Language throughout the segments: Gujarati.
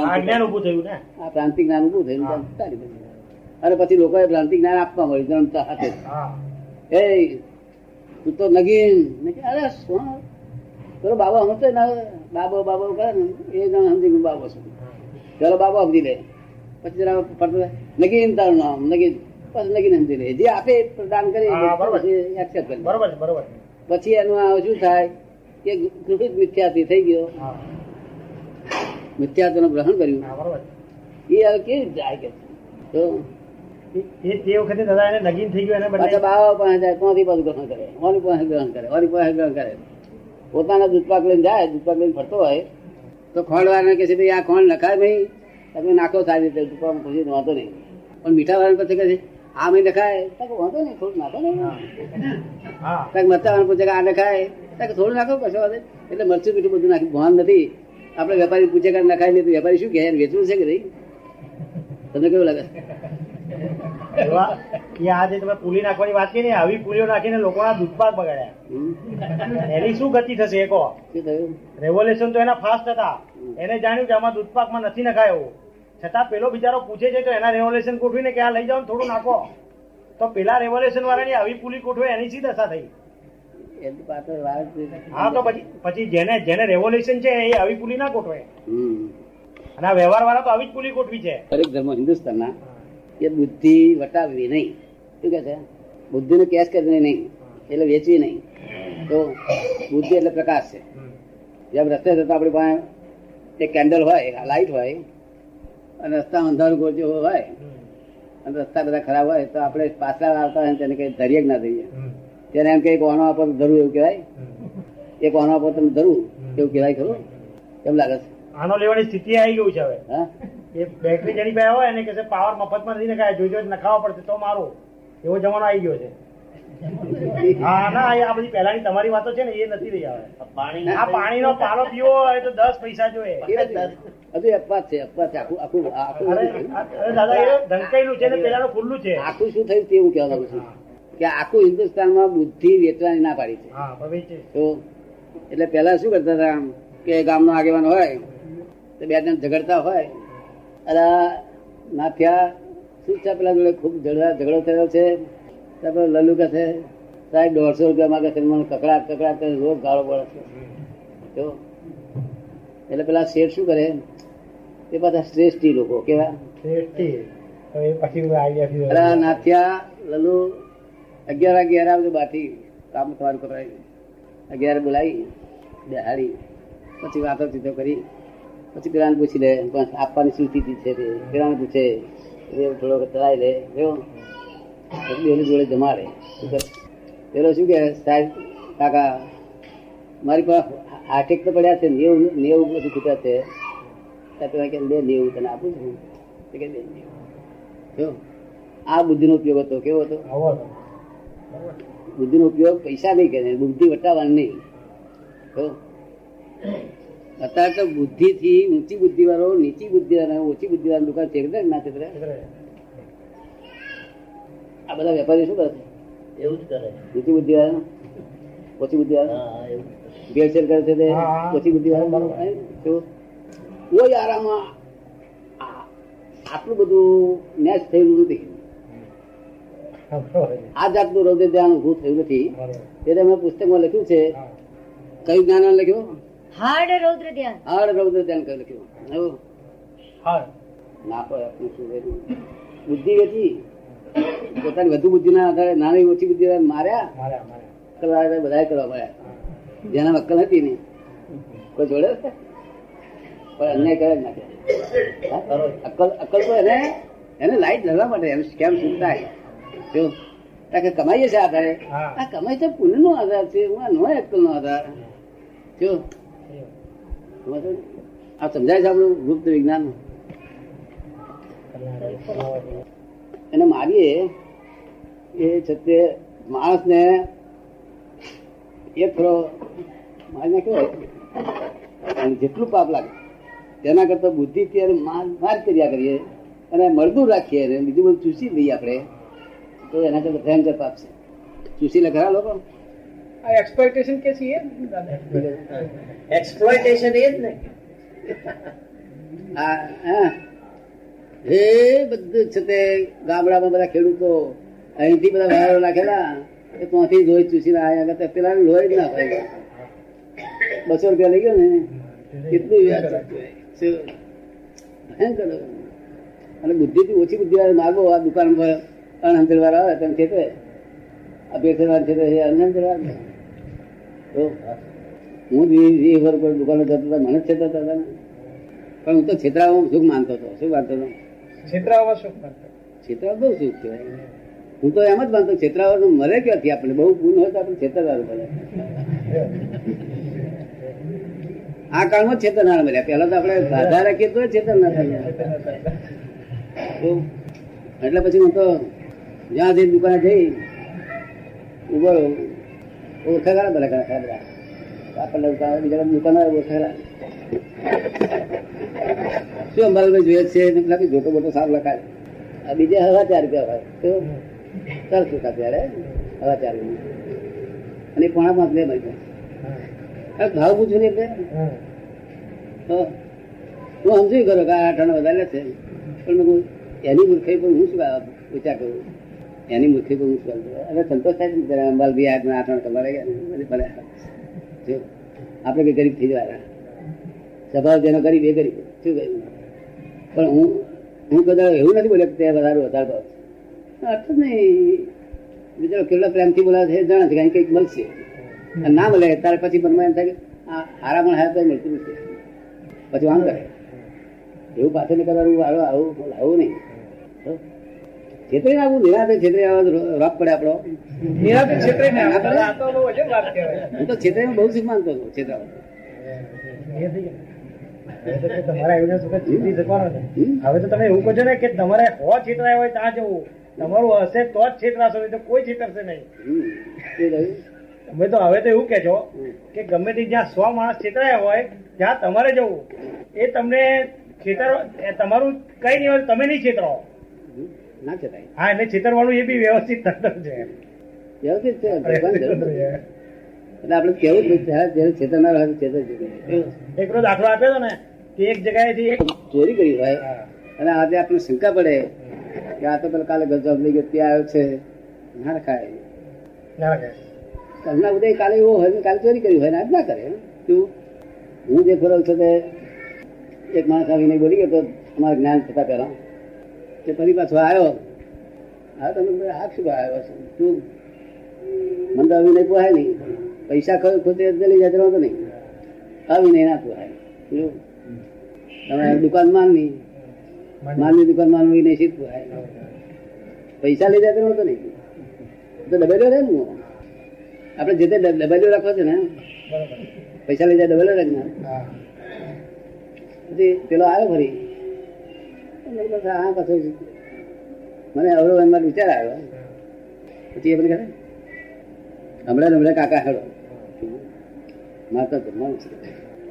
આ જ્ઞાન ઉભું થયું. અને પછી લોકોએ ભ્રાંતિક જ્ઞાન આપવા મળ્યું હાથે જ. એ તું તો નગીન. અરે શું? ચલો બાબો સમજતો ને બાબો બાબો કરે ને એ જણ સમજી ગયું બાબો છું ચલો બાબો સમજી લે. પછી જરા પડતો નગીન તારું નામ નગીન. પછી નગીન સમજી લે. જે આપે પ્રદાન કરે બરોબર. કરી બરોબર બરોબર પછી એનું શું થાય? કે ગૃહિત મિથ્યાથી થઈ ગયો. મિથ્યાત્વનું ગ્રહણ કર્યું હા બરોબર એ હવે કેવી રીતે જાય કે તો એ- એ તે વખતે દાદા એને નગીન થઈ ગયું એને બદલે પાછા બાવા પાસે જાય ત્યાંથી પાછું ગ્રહણ કરે ઓની પાસે ગ્રહણ કરે ઓની પાસે ગ્રહણ કરે પોતાના દૂધપાક લઈને જાય દૂધપાક લઈને ફરતો હોય તો ખોળવાને કે છે ભાઈ આ ખોળ નખાય નહીં તમે નાખો સારી રીતે દૂધપાક પછી વાંધો નહીં પણ મીઠા વાળા પછી કહે છે આ મેં નખાય તો કે વાંધો નહીં થોડું નાખો ને હા કાંઈક મરચા વાળા પૂછે કે આ નખાય તો કે થોડું નાખો કશો વાંધો નહીં. એટલે મરચું મીઠું બધું નાખી ભાન નથી આપણે વેપારી પૂછે કે નખાય નહીં તો વેપારી શું કહે? વેચવું છે કે નહીં? તમને કેવું લાગે? એ તમે પુલી નાખવાની વાત કરી આવી પુલીઓ નાખીને લોકોના દૂધપાક બગાડ્યા. એની શું ગતિ થશે એ કહો? રેવોલ્યુશન તો એના ફાસ્ટ હતા. એને જાણ્યું કે આમાં દૂધપાકમાં નથી નખાય. એવું છતાં પેલો બિચારો પૂછે છે તો એના રેવોલ્યુશન ગોઠવીને કે આ લઈ જાઓ થોડું નાખો. તો પેલા રેવોલ્યુશન વાળાની આવી પુલી ગોઠવે એની શી દશા થઈ? એની પાછળ હા તો પછી પછી જેને જેને રેવોલ્યુશન છે એ આવી પુલી ના ગોઠવે હમ. અને આ વ્યવહાર વાળા તો આવી જ પુલી ગોઠવી છે. દરેક ધર્મ હિન્દુસ્તાનના એ બુદ્ધિ વટાવવી નહીં. શું કે છે? બુદ્ધિને કેશ કરવી નહીં. એટલે વેચવી નહીં. તો બુદ્ધિ એટલે પ્રકાશ છે. જેમ રસ્તે જતા આપણી પાસે એક કેન્ડલ હોય લાઈટ હોય અને રસ્તા અંધારું ગોળજો હોય અને રસ્તા બધા ખરાબ હોય તો આપણે પાછળ આવતા હોય ને તેને કઈ ધરીએ જ ના દઈએ. તેને એમ કે એક ઓનો આપો તો ધરવું એવું કહેવાય એક ઓનો આપો તમે ધરું. એવું કહેવાય ખરું. કેમ લાગે છે? આનો લેવાની સ્થિતિ આવી ગયું છે હવે. એ બેટરી જેની પાસે હોય એને કહેશે પાવર મફતમાં નથી નખાય જોઈજો જ નખાવા પડશે તો મારો. એવો જમાનો આવી ગયો છે. હા ના આ બધી પહેલાની તમારી વાતો છે ને એ નથી રહી આવે પાણી આ પાણીનો પાલો પીવો હોય તો દસ પૈસા જોઈએ. હજુ અપવાદ છે અપવાદ છે આખું આખું આખું દાદા એ ઢંકાયેલું છે ને પેલાનું ખુલ્લું છે. આખું શું થયું તે હું કહેવા માંગુ છું. કે આખું હિન્દુસ્તાનમાં બુદ્ધિ વેચવાની ના પાડી છે. તો એટલે પેલા શું કરતા હતા કે ગામનો આગેવાન હોય તો બે જણ ઝઘડતા હોય. અરે નાથિયા શું છે પેલા જોડે ખૂબ ઝઘડા ઝઘડો થયો છે? ત્યાં લલ્લુ કહે છે સાહેબ દોઢસો રૂપિયા માગે છે મને કકડાટ કકડાટ કરે રોજ ગાળો પડે છે. તો એટલે પેલા શેઠ શું કરે? એ બધા શ્રેષ્ઠી લોકો કેવા શ્રેષ્ઠી. નાથિયા લલ્લુ અગિયાર અગિયાર આવજો બાથી કામ તમારું કરાવી અગિયાર બોલાવી, બેહાડી. પછી વાતો ચીતો કરી. પછી ગ્રાન પૂછી લે, પણ આપવાની શું સ્થિતિ છે તે? ગ્રાન પૂછે એ થોડો ચલાવી લે. જો પછી બેની જોડે જમાડે. પેલો શું કે સાહેબ, કાકા, મારી પાસે આઠેક તો પડ્યા છે, નેવું નેવું બધું ખૂટ્યા છે. ત્યાં કે લે નેવું, તને આપું છું. કે લે નેવું. આ બુદ્ધિનો ઉપયોગ હતો. કેવો હતો. આવો નો ઉપયોગ પૈસા નહીં કરે બુદ્ધિ વટાવવાની નહીં. તો અત્યારે તો બુદ્ધિ થી ઊંચી બુદ્ધિ વાળો નીચી બુદ્ધિ વાળો ઓછી બુદ્ધિ વાળો દુકાન છેકરે કે ના છેકરે આ બધા વેપારી શું કરે? એવું જ કરે. નીચી બુદ્ધિ વાળા ઓછી બુદ્ધિ વાળો ભેળસેળ કરે છે તે. ઓછી બુદ્ધિ વાળા કોઈ આરામમાં આ- આટલું બધું નેચ થયેલું નથી. આ જાતનું રૌદ્ર ધ્યાન ઉભું થયું નથી. એટલે મેં પુસ્તકમાં લખ્યું છે કયું જ્ઞાન લખ્યું? હાર્ડ રૌદ્ર ધ્યાન. હાર્ડ રૌદ્ર ધ્યાન કયું લખ્યું? ના પડે આપણું શું બુદ્ધિ વેચી. પોતાની વધુ બુદ્ધિના આધારે નાની ઓછી બુદ્ધિ માર્યા. અક્કલ બધા કરવા મળ્યા જેના અક્કલ હતી ને કોઈ જોડે? પણ અન્યાય કરે જ નાખે અક્કલ અક્કલ તો એને એને લાઈટ ધરવા માટે એમ કેમ શું થાય કમાઈએ છે આધારે. આ કમાઈ તો પુણ્ય નો આધાર છે હું નો એકલ નો આધાર. જો. આ સમજાય છે આપણું ગુપ્ત વિજ્ઞાન? એને મારીએ એ છતે માણસને એક થોડો મારી નાખ્યો જેટલું પાપ લાગે તેના કરતા બુદ્ધિ ત્યારે માર માર કર્યા કરીએ. અને મળદું રાખીએ બીજું બધું ચૂસી લઈએ આપણે. તો એના કરતા ભયંકર પાપ છે ચૂસી લે ખરા લોકો આ એક્સપ્લોઇટેશન કે છે એ દાદા એક્સપ્લોઇટેશન એ જ ને આ હા એ બધું છે તે ગામડામાં બધા ખેડૂતો અહીંથી બધા વાયરો નાખેલા એ ત્યાંથી લોહી ચૂસીને આયા કરતા પેલા લોહી જ ના થાય બસો રૂપિયા લઈ ગયો ને કેટલું વ્યાજ થતું હોય. શું? ભયંકર અને બુદ્ધિથી ઓછી બુદ્ધિ વાળા માગો આ દુકાન પર અનહંતર વાળા આવે તમે ખેતરે આ વાર છે એ અનહંતર વાર હું વી- વર કોઈ દુકાને જતો હતો મને જ છેતરતા હતા ને પણ હું તો છેતરાવામાં સુખ માનતો હતો. શું માનતો હતો છેતરાવામાં સુખ માનતો છેતરા બહુ સુખ કહેવાય. હું તો એમ જ માનતો છેતરાવાનું મરે ક્યાંથી? આપણે બહુ ગુણ હોય તો આપણે છેતરવાનું મળે આ કાળમાં છેતરનાર મળ્યા પેલા તો આપણે બાધા રાખીએ તો છેતરનાર મળ્યા એટલે પછી હું તો જ્યાં જઈ દુકાને જઈ, ઊભો ઓળખે ખરા બધા ખરા ખરા બધા. આપણને દુકાન બીજા દુકાન ઓળખે શું અંબાલાલભાઈ જોઈએ છે? લખી જોટો બોટો સારો લખાય. આ બીજે હવા ચાર રૂપિયા હોય. તો ચાર સુકા ત્યારે હવા ચાર અને પોણા પાંચ લે મળી જાય ભાવ પૂછું ને એટલે? હું. સમજી કરો કે આ આઠાનો વધારે છે. પણ એની મૂર્ખાઈ પણ હું શું વિચાર કરું? એની મુખ્ય બહુ હું શું સંતોષ થાય છે ને અંબાલભાઈ આઠ તમારે ગયા. ને બધી ભલે. જો. આપણે કઈ ગરીબ થઈ જવાના. સ્વભાવ જેનો ગરીબ એ ગરીબ. શું કહ્યું પણ હું હું કદાચ એવું નથી બોલ્યો તે વધારે વધારે ભાવ. અર્થ નહીં. બીજો કેટલા પ્રેમથી બોલાવે છે જાણે છે કે અહીં કંઈક મળશે. અને ના મળે ત્યારે પછી મનમાં એમ થાય કે હારા પણ હારા તો મળતું નથી. પછી વાંધો કરે. એવું પાછળ કરવાનું આવું આવું આવું નહીં. છેતરી આવું નિરાતે છેતરી આવા રોપ પડે આપણો. નિરાતે છેતરે હું તો છેતરીમાં બહુ સુખ માનતો હતો છેતરાવા. એ થઈ ગયું. હવે તો તમારા evidence વગર જીતી શકવાનો છે. હવે તો તમે એવું કહો છો ને કે તમારે હો છેતરાય હોય ત્યાં જવું તમારું હશે તો જ છેતરાશો તો કોઈ છેતરશે નહીં. અમે એ તો હવે તો એવું કે છો કે ગમે તે જ્યાં સો માણસ છેતરાયા હોય ત્યાં તમારે જવું એ તમને છેતરો એ તમારું કઈ નહીં હોય તમે નહીં છેતરો. હમ. ના છતાય હા એટલે છેતરવાનું એ બી વ્યવસ્થિત તંત્ર છે વ્યવસ્થિત છે એટલે આપણે કેવું જ જયારે છેતરનાર હોય તો છેતરજો. એક રોજ દાખલો આપ્યો ને કે એક જગ્યાએથી ચોરી કરી હોય. અને આજે આપણે શંકા પડે કે આ તો પેલા કાલે ગજબ લઈ ગયો ત્યાં આવ્યો છે. ના રખાય ના કાલના ઉદય કાલે એવો હોય કાલે ચોરી કરી હોય ને આજ ના કરે શું? હું જે ફરક છે તે એક માણસ આવીને બોલી ગયો તો અમારા જ્ઞાન થતા પહેલા. કે ફરી પાછો આવ્યો. હા તમે હાથ શું આવ્યો છે. તું મને આવીને પોહાય નહીં પૈસા ખોતે લઈ જાય તો નહીં. આવીને ના પોહાય? તમે દુકાન માન નહીં માલની દુકાન માન હોય નહીં શીખ પોહાય. પૈસા લઈ જાય તો નહીં. તો ડબેલો રહે ને આપણે જે તે ડબેલો રાખવો છે ને પૈસા લઈ જાય ડબેલો રાખના પછી પેલો આવ્યો ફરી. હા મને અવરો મનમાં વિચાર આવ્યો. પછી એ મને કહે હમણાં હમણાં કાકા હેડો. મારે તો જમવાનું છે.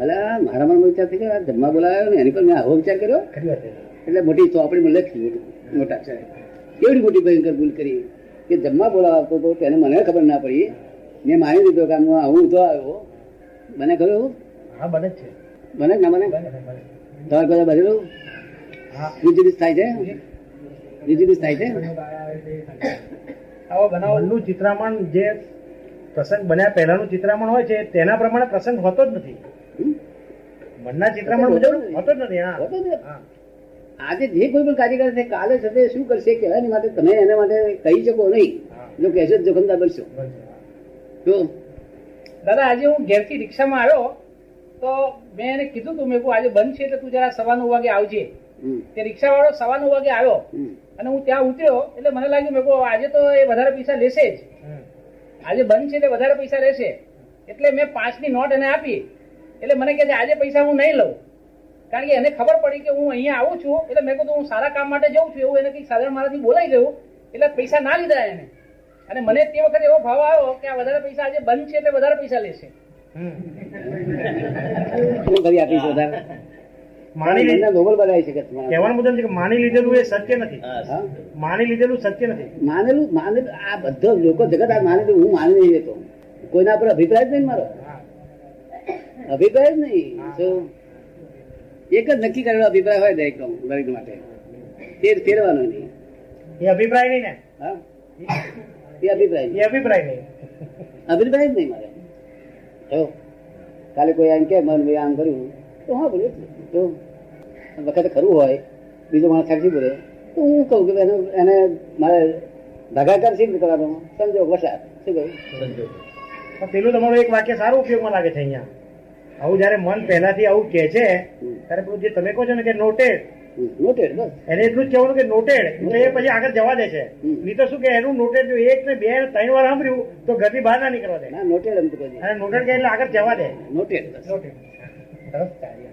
એટલે મારા મનમાં વિચાર થઈ ગયો જમવા બોલાવ્યો ને એની પર મેં આવો વિચાર કર્યો. છે એટલે મોટી ચોપડીમાં લખી મોટા અક્ષરે કેવડી મોટી ભયંકર ભૂલ કરી કે જમવા બોલાવતો તો તેને મને ખબર ના પડી. મેં માની લીધો કે હું તો આવ્યો. મને કહ્યું હા બને છે. બને જ ના બને. તમારે બધા બધેલું હા. રીજુડીસ થાય છે? રીજુડીસ થાય છે? આવો બનાવો. મનનું ચિત્રામણ જે પ્રસંગ બન્યા પહેલાનું ચિત્રામણ હોય છે તેના પ્રમાણે પ્રસંગ હોતો જ નથી. મનના ચિત્રામણ મુજબ હોતો જ નથી હા. આજે જે કોઈ પણ કાર્ય કરે છે કાલે સાથે શું કરશે કહેવાની માટે તમે એના માટે કહી શકો નહીં. જો કહેશો જોખમદાર બનશો. તો જો દાદા આજે હું ઘેરથી રિક્ષામાં આવ્યો તો મેં એને કીધું તું મેં કહું આજે બંધ છે એટલે તું જરા સવા નવ વાગે આવજે. તે રિક્ષા વાળો સવા નવ વાગે આવ્યો અને હું ત્યાં ઉતર્યો એટલે મને લાગ્યું મેં આજે તો એ વધારે પૈસા લેશે જ. આજે બંધ છે એટલે વધારે પૈસા લેશે એટલે મેં પાંચની નોટ એને આપી. એટલે મને કહે છે આજે પૈસા હું નહીં લઉં. કારણ કે એને ખબર પડી કે હું અહીંયા આવું છું એટલે મેં કીધું હું સારા કામ માટે જઉં છું. એવું એને કંઈક સાધારણ મારાથી બોલાઈ ગયું એટલે પૈસા ના લીધા એને. અને મને તે વખતે એવો ભાવ આવ્યો કે આ વધારે પૈસા આજે બંધ છે એટલે વધારે પૈસા લેશે. શું કરી આપીશ વધારે? માની લીધે નોબલ બનાવી શકે કહેવાનું મુજબ છે કે માની લીધેલું એ સત્ય નથી. માની લીધેલું સત્ય નથી. માનેલું માનેલું આ બધો લોકો જગત આ માને હું માની નહીં લેતો કોઈના પર અભિપ્રાય જ નહીં મારો. અભિપ્રાય જ નહીં. એક જ નક્કી કરેલો અભિપ્રાય હોય દરેક દરેક માટે. તે ફેરવાનો નહીં. એ અભિપ્રાય નહીં ને? હા? એ અભિપ્રાય એ અભિપ્રાય નહીં. અભિપ્રાય જ નહીં મારે. જો કાલે કોઈ એમ કે મન આમ કર્યું. તો હા બોલ્યો જો વખતે ખરું હોય બીજો માણસ સાક્ષી બોલે તો હું કહું કે એને એને મારે ભાગાકાર રીતે કરવાનો? સંજોગ વસાત. શું કહ્યું? પેલું તમારું એક વાક્ય સારું ઉપયોગમાં લાગે છે અહીંયા. આવું જયારે મન પહેલાથી આવું કે છે ત્યારે પેલું જે તમે કહો છો ને કે નોટેડ નોટેડ બસ. એને એટલું જ કહેવાનું કે નોટેડ એ પછી આગળ જવા દે છે. નહીં તો શું કે એનું નોટેડ જો એક ને બે ને ત્રણ વાર સાંભળ્યું તો ઘરથી બહાર ના નીકળવા દે. નોટેડ એમ નોટેડ કે એટલે આગળ જવા દે. નોટેડ નોટેડ સરસ કાર્ય.